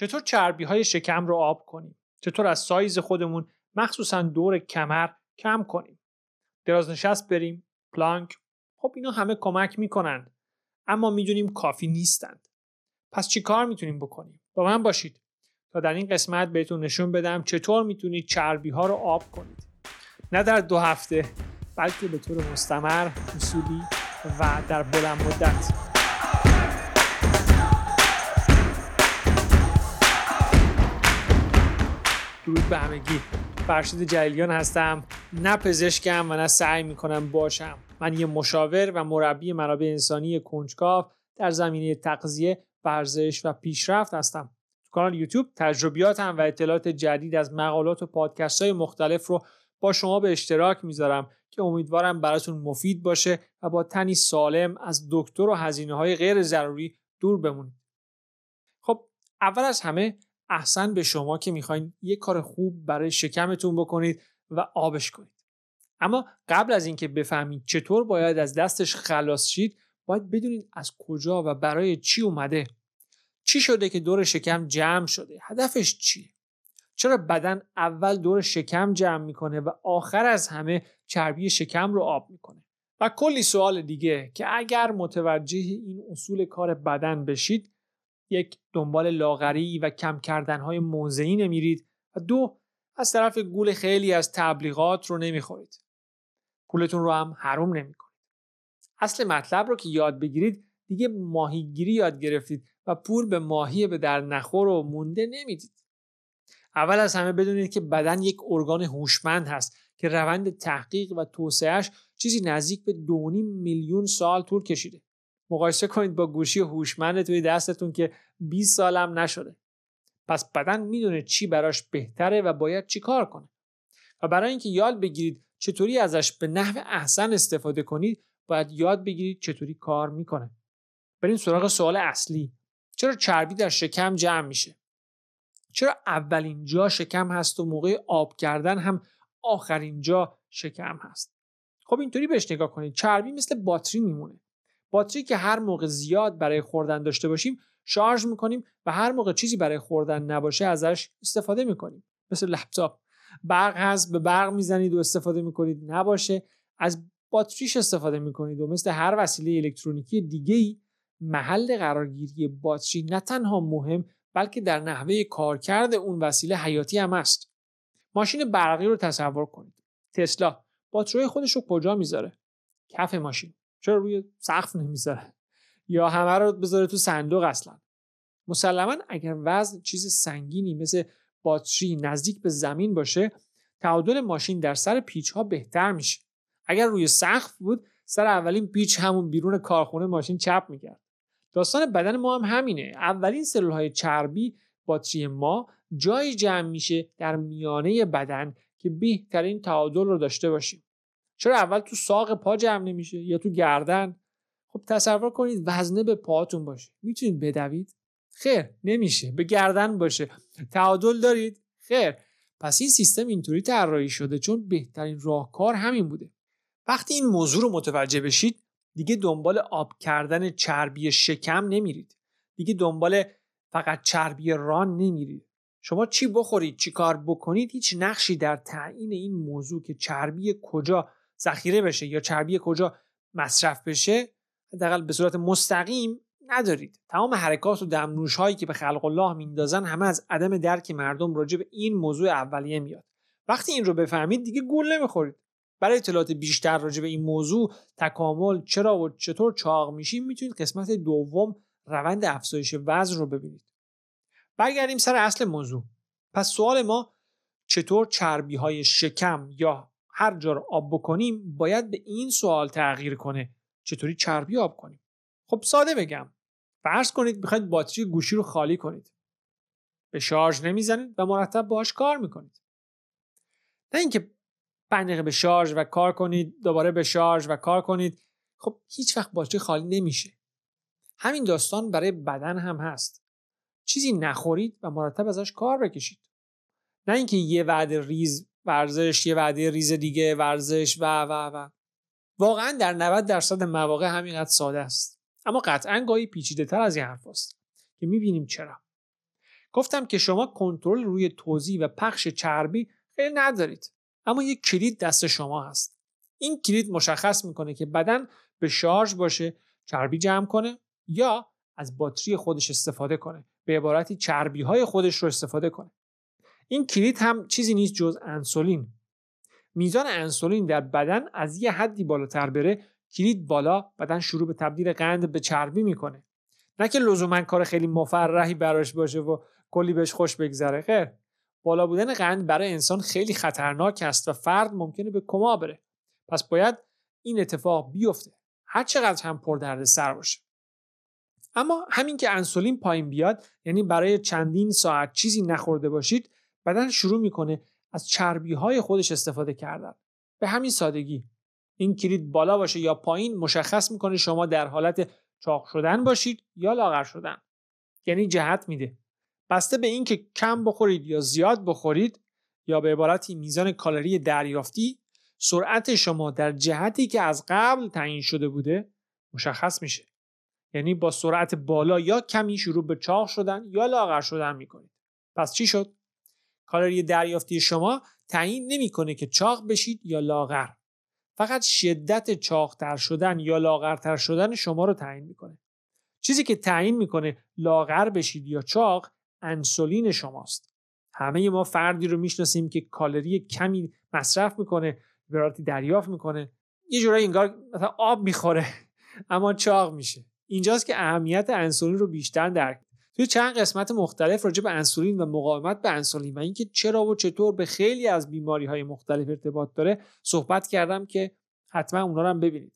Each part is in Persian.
چطور چربی های شکم رو آب کنیم؟ چطور از سایز خودمون مخصوصا دور کمر کم کنیم؟ درازنشست بریم پلانک. خب اینا همه کمک می‌کنن اما می‌دونیم کافی نیستند. پس چی کار می‌تونیم بکنیم؟ با من باشید. تا در این قسمت بهتون نشون بدم چطور می‌تونید چربی ها رو آب کنید. نه در دو هفته بلکه به طور مستمر اصولی و در بلند مدت. درود به همگی. فرشید جلیلیان هستم. نه پزشکم و نه سعی می‌کنم باشم. من یه مشاور و مربی منابع انسانی کنجکاو در زمینه تغذیه ورزش و پیشرفت هستم. تو کانال یوتیوب تجربیاتم و اطلاعات جدید از مقالات و پادکست های مختلف رو با شما به اشتراک می‌ذارم که امیدوارم براتون مفید باشه و با تنی سالم از دکتر و هزینه های غیر ضروری دور بمونید. خب اول از همه احسن به شما که می‌خواین یه کار خوب برای شکمتون بکنید و آبش کنید. اما قبل از اینکه بفهمید چطور باید از دستش خلاص شید باید بدونید از کجا و برای چی اومده. چی شده که دور شکم جمع شده؟ هدفش چیه؟ چرا بدن اول دور شکم جمع می‌کنه و آخر از همه چربی شکم رو آب می‌کنه؟ و کلی سوال دیگه که اگر متوجه این اصول کار بدن بشید یک دنبال لاغری و کم کردنهای موضعی نمیرید و دو از طرف گول خیلی از تبلیغات رو نمی‌خورید. پولتون رو هم حروم نمی‌کنید. اصل مطلب رو که یاد بگیرید دیگه ماهیگیری یاد گرفتید و پول به ماهی به در نخور و مونده نمی‌دید. اول از همه بدونید که بدن یک ارگان هوشمند هست که روند تحقیق و توسعهش چیزی نزدیک به 2.5 میلیون سال طول کشیده. مقایسه کنید با گوشی هوشمند توی دستتون که 20 سالم نشده. پس بدن می‌دونه چی براش بهتره و باید چی کار کنه. و برای اینکه یاد بگیرید چطوری ازش به نحو احسن استفاده کنید باید یاد بگیرید چطوری کار می‌کنه. بریم سراغ سوال اصلی. چرا چربی در شکم جمع میشه؟ چرا اولین جا شکم هست و موقع آب کردن هم آخرین جا شکم هست؟ خب اینطوری بهش نگاه کنید. چربی مثل باتری میمونه. باتری که هر موقع زیاد برای خوردن داشته باشیم شارژ می‌کنیم و هر موقع چیزی برای خوردن نباشه ازش استفاده می‌کنیم. مثل لپتاپ. برق هست به برق می‌زنید و استفاده می‌کنید. نباشه. از باتریش استفاده می‌کنید و مثل هر وسیله الکترونیکی دیگه ای محل قرارگیری باتری نه تنها مهم بلکه در نحوه کارکرد اون وسیله حیاتی هم است. ماشین برقی رو تصور کنید. تسلا. باتری خودش رو کجا می‌ذاره؟ کف ماشین. چرا روی سقف نمی‌ذاره؟ یا همه رو بذاره تو صندوق اصلا؟ مسلما اگر وزن چیز سنگینی مثل باتری نزدیک به زمین باشه تعادل ماشین در سر پیچ ها بهتر میشه. اگر روی سقف بود سر اولین پیچ همون بیرون کارخونه ماشین چپ می‌کرد. داستان بدن ما هم همینه. اولین سلول های چربی باتری ما جایی جمع میشه در میانه بدن که بهترین تعادل رو داشته باشیم. چرا اول تو ساق پا جمع نمیشه یا تو گردن؟ خب تصور کنید وزنه به پاتون باشه. می‌تونید بدوید؟ خیر نمیشه. به گردن باشه. تعادل دارید؟ خیر. پس این سیستم اینطوری طراحی شده چون بهترین راهکار همین بوده. وقتی این موضوع رو متوجه بشید دیگه دنبال آب کردن چربی شکم نمیرید. دیگه دنبال فقط چربی ران نمیرید. شما چی بخورید چی کار بکنید هیچ نقشی در تعیین این موضوع که چربی کجا ذخیره بشه یا چربی کجا مصرف بشه حداقل به صورت مستقیم ندارید. تمام حرکات و دمنوش هایی که به خلق الله میندازن همه از عدم درک مردم راجع به این موضوع اولیه میاد. وقتی این رو بفهمید دیگه گول نمی‌خورید. برای اطلاعات بیشتر راجع به این موضوع تکامل چرا و چطور چاق میشیم می‌تونید قسمت دوم روند افزایش وزن رو ببینید. برگردیم سر اصل موضوع. پس سوال ما چطور چربی های شکم یا هر جا رو آب بکنیم باید به این سوال تغییر کنه. چطوری چربی آب کنیم؟ خب ساده بگم. فرض کنید می‌خواید باتری گوشی رو خالی کنید. به شارژ نمی‌زنید و مرتب باهاش کار می‌کنید. نه اینکه پنج دقیقه به شارژ و کار کنید دوباره به شارژ و کار کنید. خب هیچ وقت باتری خالی نمیشه. همین داستان برای بدن هم هست. چیزی نخورید و مرتب ازش کار بکشید. نه اینکه یه وعده ریز ورزش یه وعده ریز دیگه ورزش و و و. واقعا در 90 درصد مواقع همینقدر ساده است. اما قطعا گاهی پیچیده تر از این حرف است که می‌بینیم چرا. گفتم که شما کنترل روی توزیع و پخش چربی خیلی ندارید اما یک کلید دست شما هست. این کلید مشخص می‌کنه که بدن به شارژ باشه چربی جمع کنه یا از باتری خودش استفاده کنه به عبارتی چربی های خودش رو استفاده کنه. این کلید هم چیزی نیست جز انسولین. میزان انسولین در بدن از یه حدی بالاتر بره کلید بالا بدن شروع به تبدیل قند به چربی می‌کنه. نه که لزوما کار خیلی مفرحی براش باشه و کلی بهش خوش بگذره خیر بالا بودن قند برای انسان خیلی خطرناک است و فرد ممکنه به کما بره. پس باید این اتفاق بیفته. هر چقدر هم پر سر باشه. اما همین که انسولین پایین بیاد یعنی برای چندین ساعت چیزی نخورده باشید بدن شروع می‌کنه از چربی های خودش استفاده کردن. به همین سادگی. این کلید بالا باشه یا پایین مشخص می‌کنه شما در حالت چاق شدن باشید یا لاغر شدن. یعنی جهت میده. بسته به اینکه کم بخورید یا زیاد بخورید یا به عبارتی میزان کالری دریافتی سرعت شما در جهتی که از قبل تعیین شده بوده مشخص میشه. یعنی با سرعت بالا یا کمی شروع به چاق شدن یا لاغر شدن می‌کنید. پس چی شد؟ کالری دریافتی شما تعیین نمی‌کنه که چاق بشید یا لاغر. فقط شدت چاقتر شدن یا لاغرتر شدن شما رو تعیین می‌کنه. چیزی که تعیین می‌کنه لاغر بشید یا چاق انسولین شماست. همه ما فردی رو می‌شناسیم که کالری کمی مصرف می‌کنه براتی دریافت می‌کنه. یه جورایی انگار مثلا آب می‌خوره اما چاق میشه. اینجاست که اهمیت انسولین رو بیشتر درک توی چند قسمت مختلف راجع به انسولین و مقاومت به انسولین و اینکه چرا و چطور به خیلی از بیماری های مختلف ارتباط داره صحبت کردم که حتما اونا رو هم ببینید.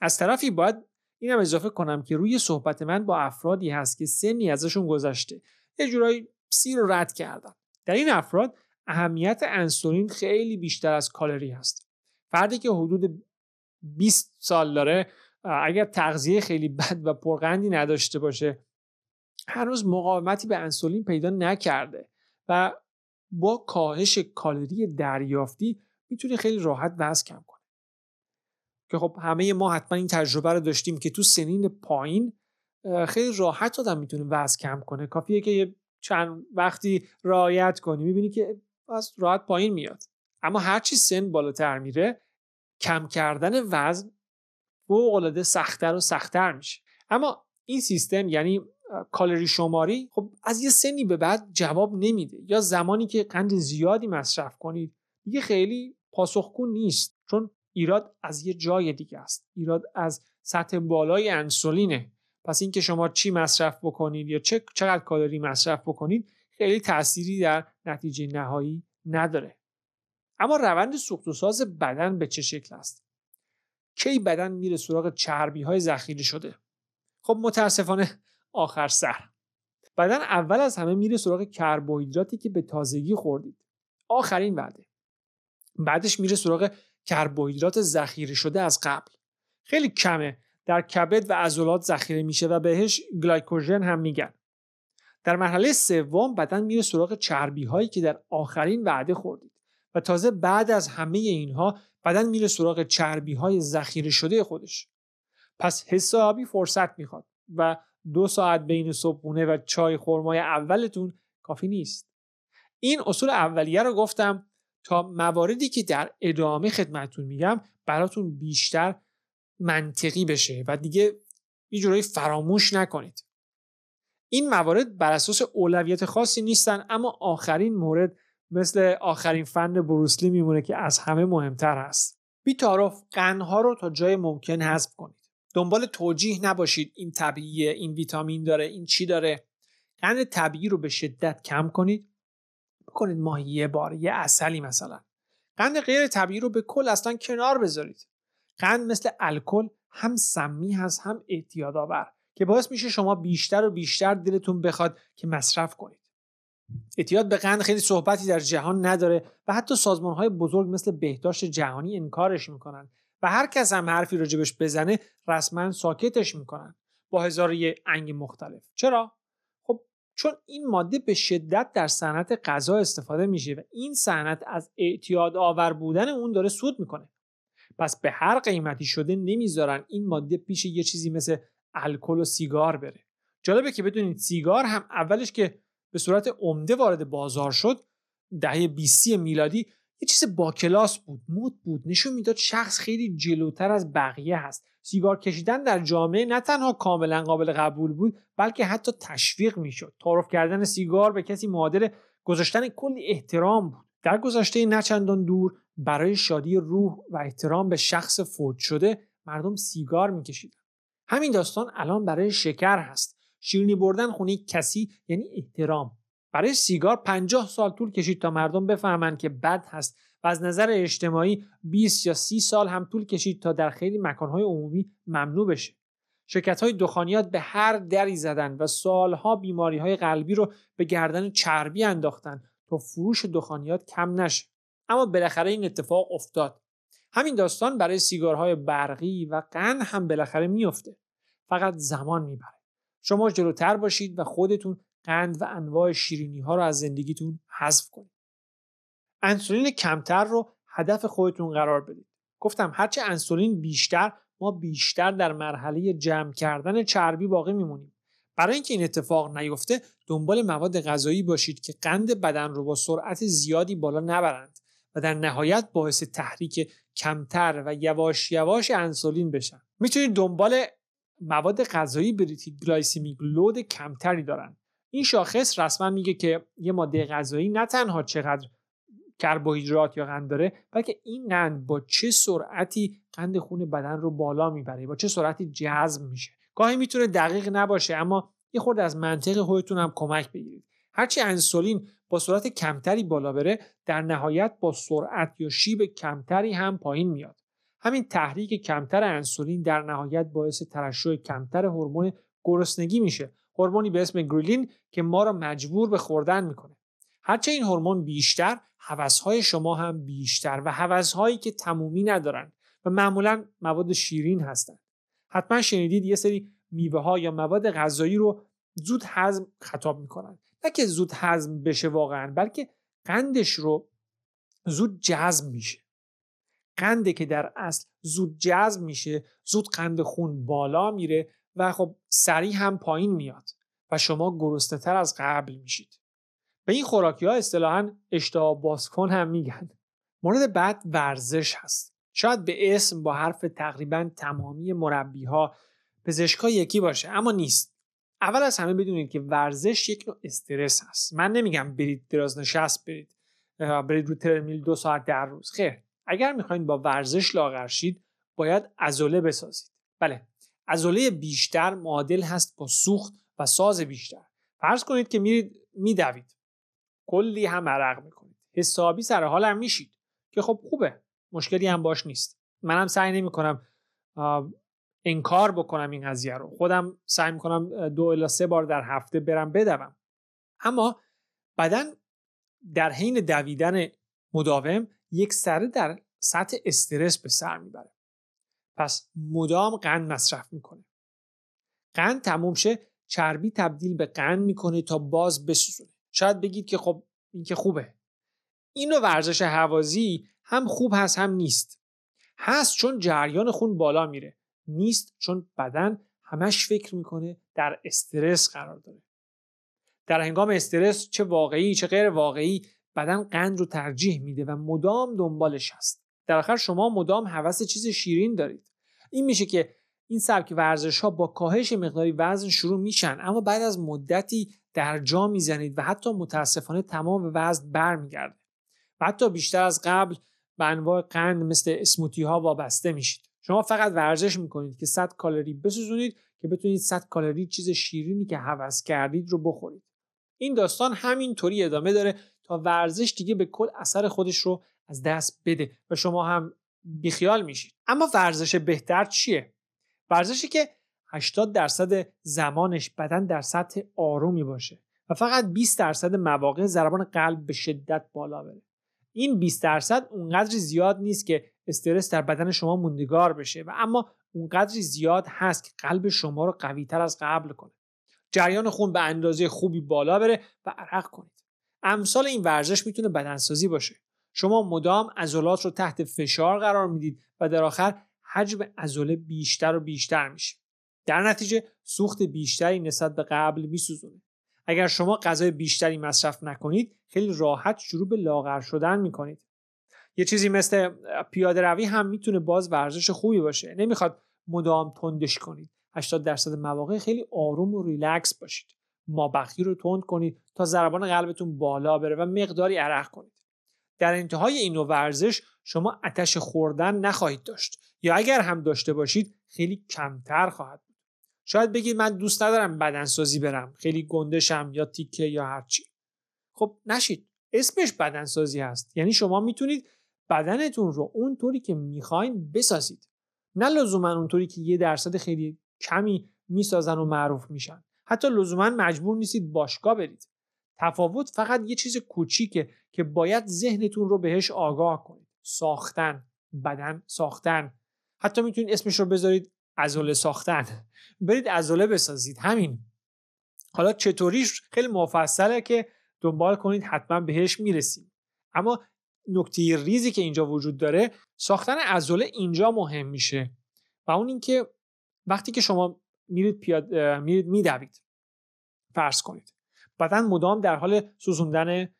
از طرفی باید اینم اضافه کنم که روی صحبت من با افرادی هست که سنی ازشون گذشته. یه جورایی سی رو رد کردن. در این افراد اهمیت انسولین خیلی بیشتر از کالری هست. فردی که حدود 20 سال داره اگر تغذیه خیلی بد و پرقندی نداشته باشه هنوز مقاومتی به انسولین پیدا نکرده و با کاهش کالری دریافتی می‌تونه خیلی راحت وزن کم کنه. که خب همه ما حتما این تجربه رو داشتیم که تو سنین پایین خیلی راحت آدم می‌تونه وزن کم کنه. کافیه که چند وقتی رعایت کنی می‌بینی که از راحت پایین میاد. اما هرچی سن بالاتر میره کم کردن وزن فوق العاده سختتر و سختتر میشه. اما این سیستم یعنی کالری شماری خب از یه سنی به بعد جواب نمیده. یا زمانی که قند زیادی مصرف کنید دیگه خیلی پاسخگو نیست. چون ایراد از یه جای دیگه است. ایراد از سطح بالای انسولینه. پس اینکه شما چی مصرف بکنید یا چه چقدر کالری مصرف بکنید خیلی تأثیری در نتیجه نهایی نداره. اما روند سوخت و ساز بدن به چه شکل است؟ کی بدن میره سراغ چربی های ذخیره شده؟ خب متاسفانه آخر سر. بدن اول از همه میره سراغ کربوهیدراتی که به تازگی خوردید. آخرین وعده. بعدش میره سراغ کربوهیدرات ذخیره شده از قبل. خیلی کمه. در کبد و عضلات ذخیره میشه و بهش گلایکوژن هم میگن. در مرحله سوم بدن میره سراغ چربی هایی که در آخرین وعده خوردید و تازه بعد از همه اینها بدن میره سراغ چربی های ذخیره شده خودش. پس حسابی فرصت می‌خواد و دو ساعت بین صبحونه و چای خرمای اولتون کافی نیست. این اصول اولیه رو گفتم تا مواردی که در ادامه خدمتون میگم براتون بیشتر منطقی بشه و دیگه یه جورایی فراموش نکنید. این موارد بر اساس اولویت خاصی نیستن اما آخرین مورد مثل آخرین فن بروسلی میمونه که از همه مهمتر هست. بی قنها رو تا جای ممکن حذف کنید. دنبال توجیه نباشید. این طبیعیه این ویتامین داره این چی داره. قند طبیعی رو به شدت کم کنید. بکنید ماهی یه بار یه اصلی مثلا. قند غیر طبیعی رو به کل اصلا کنار بذارید. قند مثل الکل هم سمی هست هم اعتیاد آور که باعث میشه شما بیشتر و بیشتر دلتون بخواد که مصرف کنید. اعتیاد به قند خیلی صحبتی در جهان نداره و حتی سازمان های بزرگ مثل بهداشت جهانی انکارش می‌کنن. و هر کس هم حرفی راجبش بزنه رسما ساکتش می‌کنن. با هزار یه انگ مختلف. چرا؟ خب چون این ماده به شدت در صنعت غذا استفاده میشه و این صنعت از اعتیاد آور بودن اون داره سود می‌کنه. پس به هر قیمتی شده نمی‌ذارن این ماده پیش یه چیزی مثل الکل و سیگار بره. جالبه که بدونید سیگار هم اولش که به صورت عمده وارد بازار شد دهه 20 میلادی یه چیز با کلاس بود مد بود نشون می‌داد شخص خیلی جلوتر از بقیه هست. سیگار کشیدن در جامعه نه تنها کاملا قابل قبول بود بلکه حتی تشویق می‌شد. تعارف کردن سیگار به کسی معادل گذاشتن کلی احترام بود. در گذشته نچندان دور برای شادی روح و احترام به شخص فوت شده مردم سیگار میکشیدن. همین داستان الان برای شکر هست. شیرینی بردن خونه کسی یعنی احترام. برای سیگار 50 سال طول کشید تا مردم بفهمند که بد هست و از نظر اجتماعی 20 یا 30 سال هم طول کشید تا در خیلی مکانهای عمومی ممنوع بشه. شرکت های دخانیات به هر دری زدن و سالها بیماری های قلبی رو به گردن چربی انداختن تا فروش دخانیات کم نشه. اما بالاخره این اتفاق افتاد. همین داستان برای سیگارهای برقی و قند هم بالاخره میفته. فقط زمان می‌بره. شما جلوتر باشید و خودتون قند و انواع شیرینی ها رو از زندگیتون حذف کنید. انسولین کمتر رو هدف خودتون قرار بدید. گفتم هرچه انسولین بیشتر ما بیشتر در مرحله جمع کردن چربی باقی میمونیم. برای اینکه این اتفاق نیفته دنبال مواد غذایی باشید که قند بدن رو با سرعت زیادی بالا نبرند و در نهایت باعث تحریک کمتر و یواش یواش انسولین بشن. می‌تونید دنبال مواد غذایی برید که glycemic load کمتری دارن. این شاخص رسما میگه که یه ماده غذایی نه تنها چقدر کربوهیدرات یا قند داره بلکه این قند با چه سرعتی قند خون بدن رو بالا می‌بره با چه سرعتی جذب میشه. گاهی می‌تونه دقیق نباشه اما یه خورده از منطق خودتون هم کمک بگیرید. هرچی انسولین با سرعت کمتری بالا بره در نهایت با سرعت یا شیب کمتری هم پایین میاد. همین تحریک کمتر انسولین در نهایت باعث ترشح کمتر هورمون گرسنگی میشه. هورمونی به اسم گریلین که ما را مجبور به خوردن می‌کنه. هرچه این هورمون بیشتر حوثهای شما هم بیشتر و حوثهایی که تمومی ندارن و معمولا مواد شیرین هستند حتما شنیدید یه سری میوه ها یا مواد غذایی رو زود هضم خطاب می‌کنن. نه که زود هضم بشه واقعا بلکه قندش رو زود جذب میشه. قنده که در اصل زود جذب میشه زود قند خون بالا میره و خب سریع هم پایین میاد و شما گرسنه تر از قبل میشید. به این خوراکی ها اصطلاحا اشتها بازکن هم میگن. مورد بعد ورزش هست. شاید به اسم با حرف تقریبا تمامی مربی ها پزشکا یکی باشه اما نیست. اول از همه بدونید که ورزش یک نوع استرس هست. من نمیگم برید دراز نشست برید برید رو ترمیل دو ساعت در روز. خیر اگر می‌خواین با ورزش لاغر شید باید عضله بسازید. بله. عضله بیشتر معادل هست با سوخت و ساز بیشتر. فرض کنید که میرید میدوید. کلی هم عرق می‌کنید. حسابی سر حال هم میشید. که خب خوبه. مشکلی هم باش نیست. منم سعی نمی‌کنم انکار بکنم این قضیه رو. خودم سعی می‌کنم دو الا سه بار در هفته برم بدوم. اما بدن در حین دویدن مداوم یک سره در سطح استرس به سر می‌بره. پس مدام قند مصرف می‌کنه. قند تموم شه چربی تبدیل به قند می‌کنه تا باز بسوزونه. شاید بگید که خب این که خوبه. این نوع ورزش حوازی هم خوب هست هم نیست. هست چون جریان خون بالا میره. نیست چون بدن همش فکر می‌کنه در استرس قرار داره. در هنگام استرس چه واقعی چه غیر واقعی بدن قند رو ترجیح میده و مدام دنبالش هست. در آخر شما مدام حوث چیز شیرین دارید. این میشه که این سبک ورزش ها با کاهش مقداری وزن شروع میشن اما بعد از مدتی در جا می‌زنید و حتی متاسفانه تمام وزن برمیگرده. و حتی بیشتر از قبل به انواع قند مثل اسموتی ها وابسته میشید. شما فقط ورزش می‌کنید که 100 کالری بسوزونید که بتونید 100 کالری چیز شیرینی که هوس کردید رو بخورید. این داستان همینطوری ادامه داره تا ورزش دیگه به کل اثر خودش رو از دست بده و شما هم بیخیال میشید. اما ورزش بهتر چیه؟ ورزشی که 80 درصد زمانش بدن در سطح آرومی باشه و فقط 20 درصد مواقع ضربان قلب به شدت بالا بره. این 20 درصد اونقدری زیاد نیست که استرس در بدن شما موندگار بشه و اما اونقدری زیاد هست که قلب شما رو قوی تر از قبل کنه. جریان خون به اندازه خوبی بالا بره و عرق کنید. امثال این ورزش می‌تونه بدنسازی باشه. شما مدام عضلات رو تحت فشار قرار می‌دید و در آخر حجم عضله بیشتر و بیشتر میشه. در نتیجه سوخت بیشتری نسبت به قبل میسوزونه. اگر شما غذای بیشتری مصرف نکنید خیلی راحت شروع به لاغر شدن می‌کنید. یه چیزی مثل پیاده روی هم می‌تونه باز ورزش خوبی باشه. نمی‌خواد مدام تندش کنید. 80 درصد مواقع خیلی آروم و ریلکس باشید. مابخی رو تند کنید تا ضربان قلبتون بالا بره و مقداری عرق کنید. در انتهای این ورزش شما اتش خوردن نخواهید داشت. یا اگر هم داشته باشید خیلی کمتر خواهد بود. شاید بگید من دوست ندارم بدنسازی برم. خیلی گندشم یا تیکه یا هرچی خب نشید. اسمش بدنسازی هست. یعنی شما می‌تونید بدنتون رو اونطوری که می‌خواین بسازید. نه لزوما اونطوری که یه درصد خیلی کمی می‌سازن و معروف میشن. حتی لزوما مجبور نیستید باشگاه برید. تفاوت فقط یه چیز کوچیکه که باید ذهنتون رو بهش آگاه کنید. ساختن بدن ساختن. حتی می‌تونید اسمش رو بذارید ازوله ساختن. برید ازوله بسازید. همین. حالا چطوریش؟ خیلی مفصله که دنبال کنید حتما بهش می‌رسید. اما نکته ریزی که اینجا وجود داره ساختن ازوله اینجا مهم میشه. و اون اینکه وقتی که شما میرید پیاد میرید میدوید فرض کنید. بدن مدام در حال سوزوندن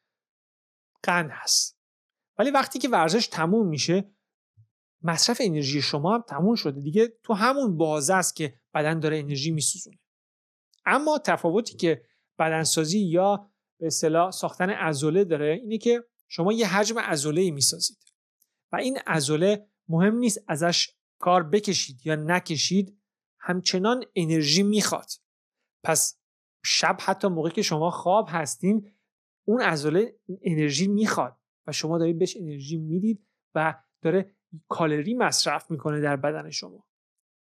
قند هست. ولی وقتی که ورزش تموم میشه مصرف انرژی شما هم تموم شده دیگه. تو همون بازه است که بدن داره انرژی میسوزونه. اما تفاوتی که بدنسازی یا به اصطلاح ساختن عضله داره اینه که شما یه حجم عضله ای می‌سازید و این عضله مهم نیست ازش کار بکشید یا نکشید همچنان انرژی می‌خواد. پس شب حتی موقعی که شما خواب هستین اون عضله انرژی می‌خواد و شما دارید بهش انرژی می‌دید و داره کالری مصرف می‌کنه در بدن شما.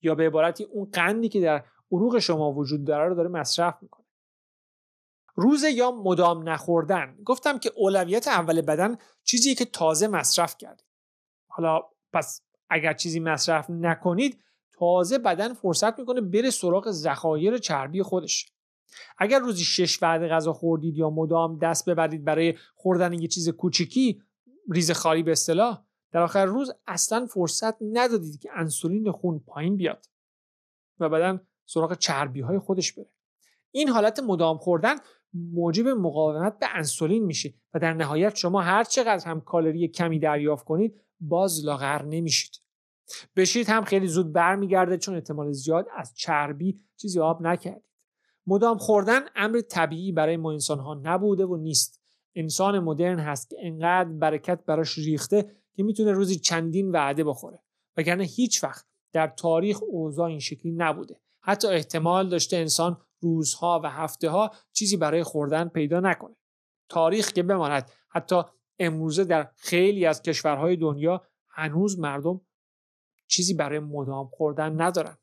یا به عبارتی اون قندی که در عروق شما وجود داره رو داره مصرف می‌کنه. روز یا مدام نخوردن. گفتم که اولویت اول بدن چیزی که تازه مصرف کردید. حالا پس اگر چیزی مصرف نکنید تازه بدن فرصت می‌کنه بره سراغ ذخایر چربی خودش. اگر روزی شش وعده غذا خوردید یا مدام دست ببرید برای خوردن یه چیز کوچیکی ریز خالی به اصطلاح در آخر روز اصلا فرصت ندادید که انسولین خون پایین بیاد و بدن سراغ چربی های خودش بره. این حالت مدام خوردن موجب مقاومت به انسولین میشه و در نهایت شما هر چقدر هم کالری کمی دریافت کنید باز لاغر نمیشید. بشید هم خیلی زود برمیگرده چون احتمال زیاد از چربی چیزی آب نکردید. مدام خوردن امر طبیعی برای ما انسان ها نبوده و نیست. انسان مدرن هست که انقدر برکت براش ریخته که می‌تونه روزی چندین وعده بخوره. وگرنه هیچ وقت در تاریخ اوضاع این شکلی نبوده. حتی احتمال داشته انسان روزها و هفته ها چیزی برای خوردن پیدا نکنه. تاریخ که بماند حتی امروزه در خیلی از کشورهای دنیا هنوز مردم چیزی برای مدام خوردن ندارن.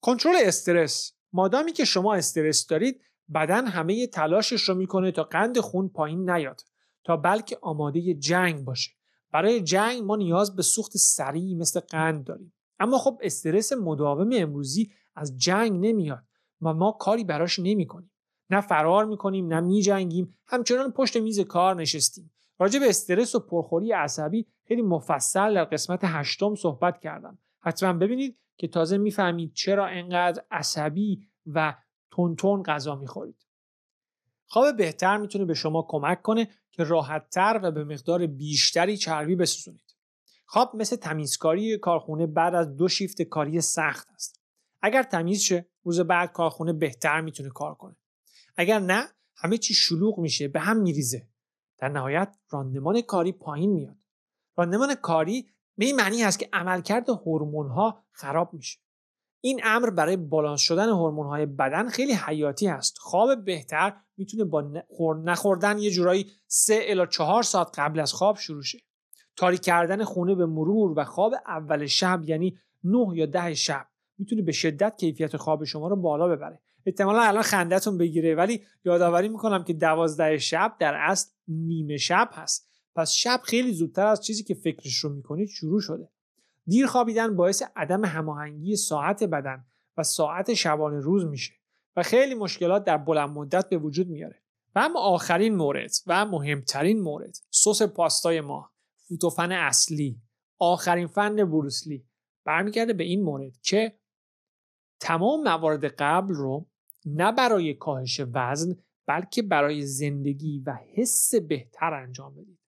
کنترل استرس مادامی که شما استرس دارید بدن همه تلاشش رو می‌کنه تا قند خون پایین نیاد تا بلکه آماده جنگ باشه. برای جنگ ما نیاز به سوخت سریع مثل قند داریم. اما خب استرس مداوم امروزی از جنگ نمیاد و ما کاری براش نمی‌کنیم. نه فرار می‌کنیم نه میجنگیم همچنان پشت میز کار نشستیم. راجع به استرس و پرخوری عصبی خیلی مفصل در قسمت هشتم صحبت کردم. حتما ببینید که تازه می‌فهمید چرا انقدر عصبی و تون غذا می‌خورید. خواب بهتر می‌تونه به شما کمک کنه که راحتتر و به مقدار بیشتری چربی بسوزونید. خواب مثل تمیزکاری کارخونه بعد از دو شیفت کاری سخت است. اگر تمیز شه روز بعد کارخونه بهتر می‌تونه کار کنه. اگر نه همه چی شلوغ میشه به هم میریزه. در نهایت راندمان کاری پایین میاد. راندمان کاری به این معنی هست که عملکرد هورمون ها خراب میشه. این امر برای بالانس شدن هورمون های بدن خیلی حیاتی است خواب بهتر می‌تونه با نخوردن یه جورایی 3 الی 4 ساعت قبل از خواب شروع شه. تاریک کردن خونه به مرور و خواب اول شب یعنی 9 یا 10 شب می‌تونه به شدت کیفیت خواب شما رو بالا ببره. احتمالا الان خندهتون بگیره ولی یادآوری می‌کنم که دوازده شب در اصل نیمه شب هست. پس شب خیلی زودتر از چیزی که فکرش رو می‌کنید شروع شده. دیر خوابیدن باعث عدم هماهنگی ساعت بدن و ساعت شبانه روز میشه و خیلی مشکلات در بلند مدت به وجود میاره. و اما آخرین مورد و مهمترین مورد سس پاستای ما فوتوفن اصلی آخرین فن بروسلی برمیگرده به این مورد که تمام موارد قبل رو نه برای کاهش وزن بلکه برای زندگی و حس بهتر انجام بدید.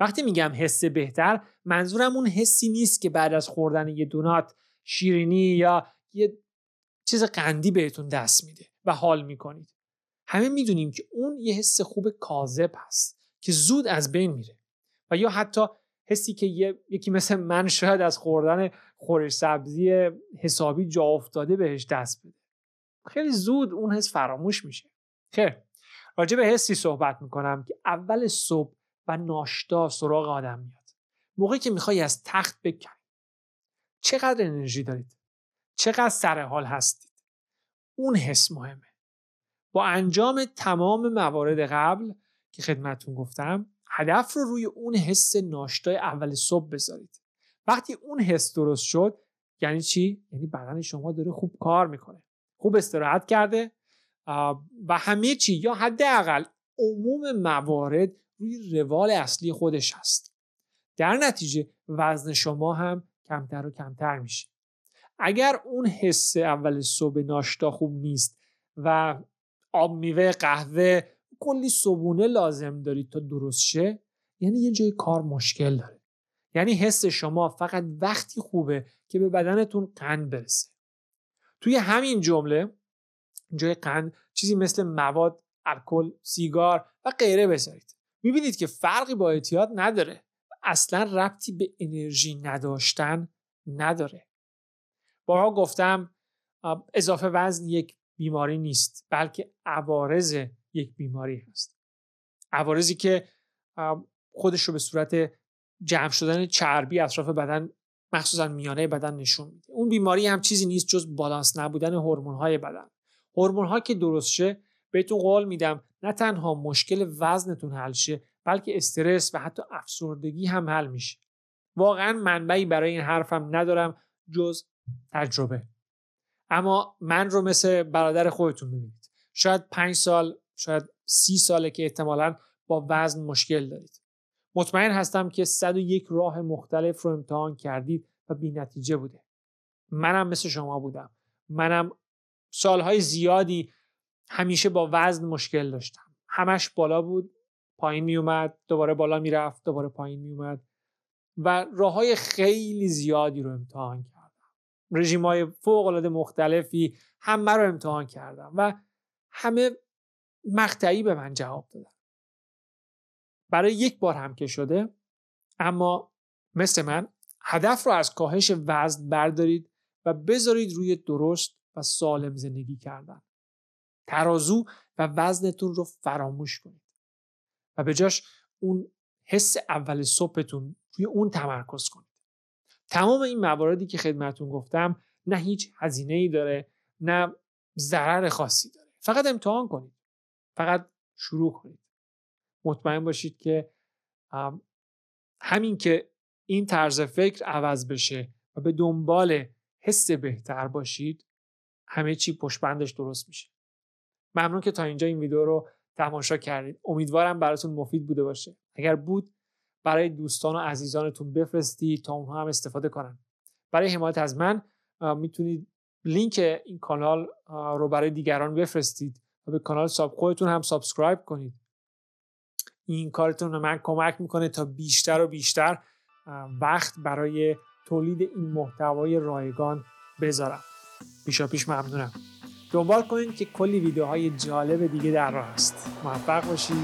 وقتی میگم حس بهتر منظورم اون حسی نیست که بعد از خوردن یه دونات شیرینی یا یه چیز قندی بهتون دست میده و حال می‌کنید. همه می‌دونیم که اون یه حس خوب کاذب هست که زود از بین میره و یا حتی حسی که یکی مثل من شاید از خوردن خورش سبزی حسابی جا افتاده بهش دست بده. خیلی زود اون حس فراموش میشه. خیر راجع به حسی صحبت می‌کنم که اول صبح و ناشتا سراغ آدم میاد. موقعی که می‌خوای از تخت بکنی چقدر انرژی دارید؟ چقدر سر حال هستید؟ اون حس مهمه. با انجام تمام موارد قبل که خدمتون گفتم هدف رو روی اون حس ناشتای اول صبح بذارید. وقتی اون حس درست شد یعنی چی؟ یعنی بدن شما داره خوب کار می‌کنه. خوب استراحت کرده و همه چی یا حداقل عموم موارد روی روال اصلی خودش هست. در نتیجه وزن شما هم کمتر و کمتر میشه. اگر اون حس اول صبح ناشتا خوب نیست و آب میوه قهوه کلی صبونه لازم دارید تا درست شه یعنی یه جای کار مشکل داره. یعنی حس شما فقط وقتی خوبه که به بدنتون قند برسه. توی همین جمله جای قند چیزی مثل مواد الکل سیگار و غیره بذارید. می‌بینید که فرقی با اعتیاد نداره. اصلا ربطی به انرژی نداشتن نداره. بارها گفتم اضافه وزن یک بیماری نیست بلکه عوارض یک بیماری هست. عوارضی که خودش رو به صورت جمع شدن چربی اطراف بدن مخصوصا میانه بدن نشون میده. اون بیماری هم چیزی نیست جز بالانس نبودن هورمون های بدن. هورمون ها که درست شه بهتون قول میدم نه تنها مشکل وزنتون حل شه بلکه استرس و حتی افسردگی هم حل میشه. واقعا منبعی برای این حرفم ندارم جز تجربه. اما من رو مثل برادر خودتون ببینید شاید پنج سال شاید سی ساله که احتمالا با وزن مشکل دارید. مطمئن هستم که 101 راه مختلف رو امتحان کردید و بی نتیجه بوده. منم مثل شما بودم. منم سالهای زیادی همیشه با وزن مشکل داشتم. همش بالا بود پایین می اومد دوباره بالا می‌رفت دوباره پایین می اومد و راه های خیلی زیادی رو امتحان کردم. رژیم های فوق العاده مختلفی همه رو امتحان کردم و همه مقطعی به من جواب دادن. برای یک بار هم که شده اما مثل من هدف رو از کاهش وزن بردارید و بذارید روی درست و سالم زندگی کردن. ترازو و وزنتون رو فراموش کنید. و به جاش اون حس اول صبحتون روی اون تمرکز کنید. تمام این مواردی که خدمتون گفتم نه هیچ هزینه ای داره نه ضرر خاصی داره. فقط امتحان کنید. فقط شروع کنید. مطمئن باشید که همین که این طرز فکر عوض بشه و به دنبال حس بهتر باشید همه چی پشبندش درست میشه. ممنون که تا اینجا این ویدیو رو تماشا کردید. امیدوارم براتون مفید بوده باشه. اگر بود برای دوستان و عزیزانتون بفرستید تا اونها هم استفاده کنن. برای حمایت از من می‌تونید لینک این کانال رو برای دیگران بفرستید و به کانال ساب خودتون هم subscribe کنید. این کارتون من کمک می‌کنه تا بیشتر و بیشتر وقت برای تولید این محتوای رایگان بذارم. پیشا پیش ممنونم. دنبال کنید که کلی ویدیوهای جالب دیگه در راه است. موفق باشید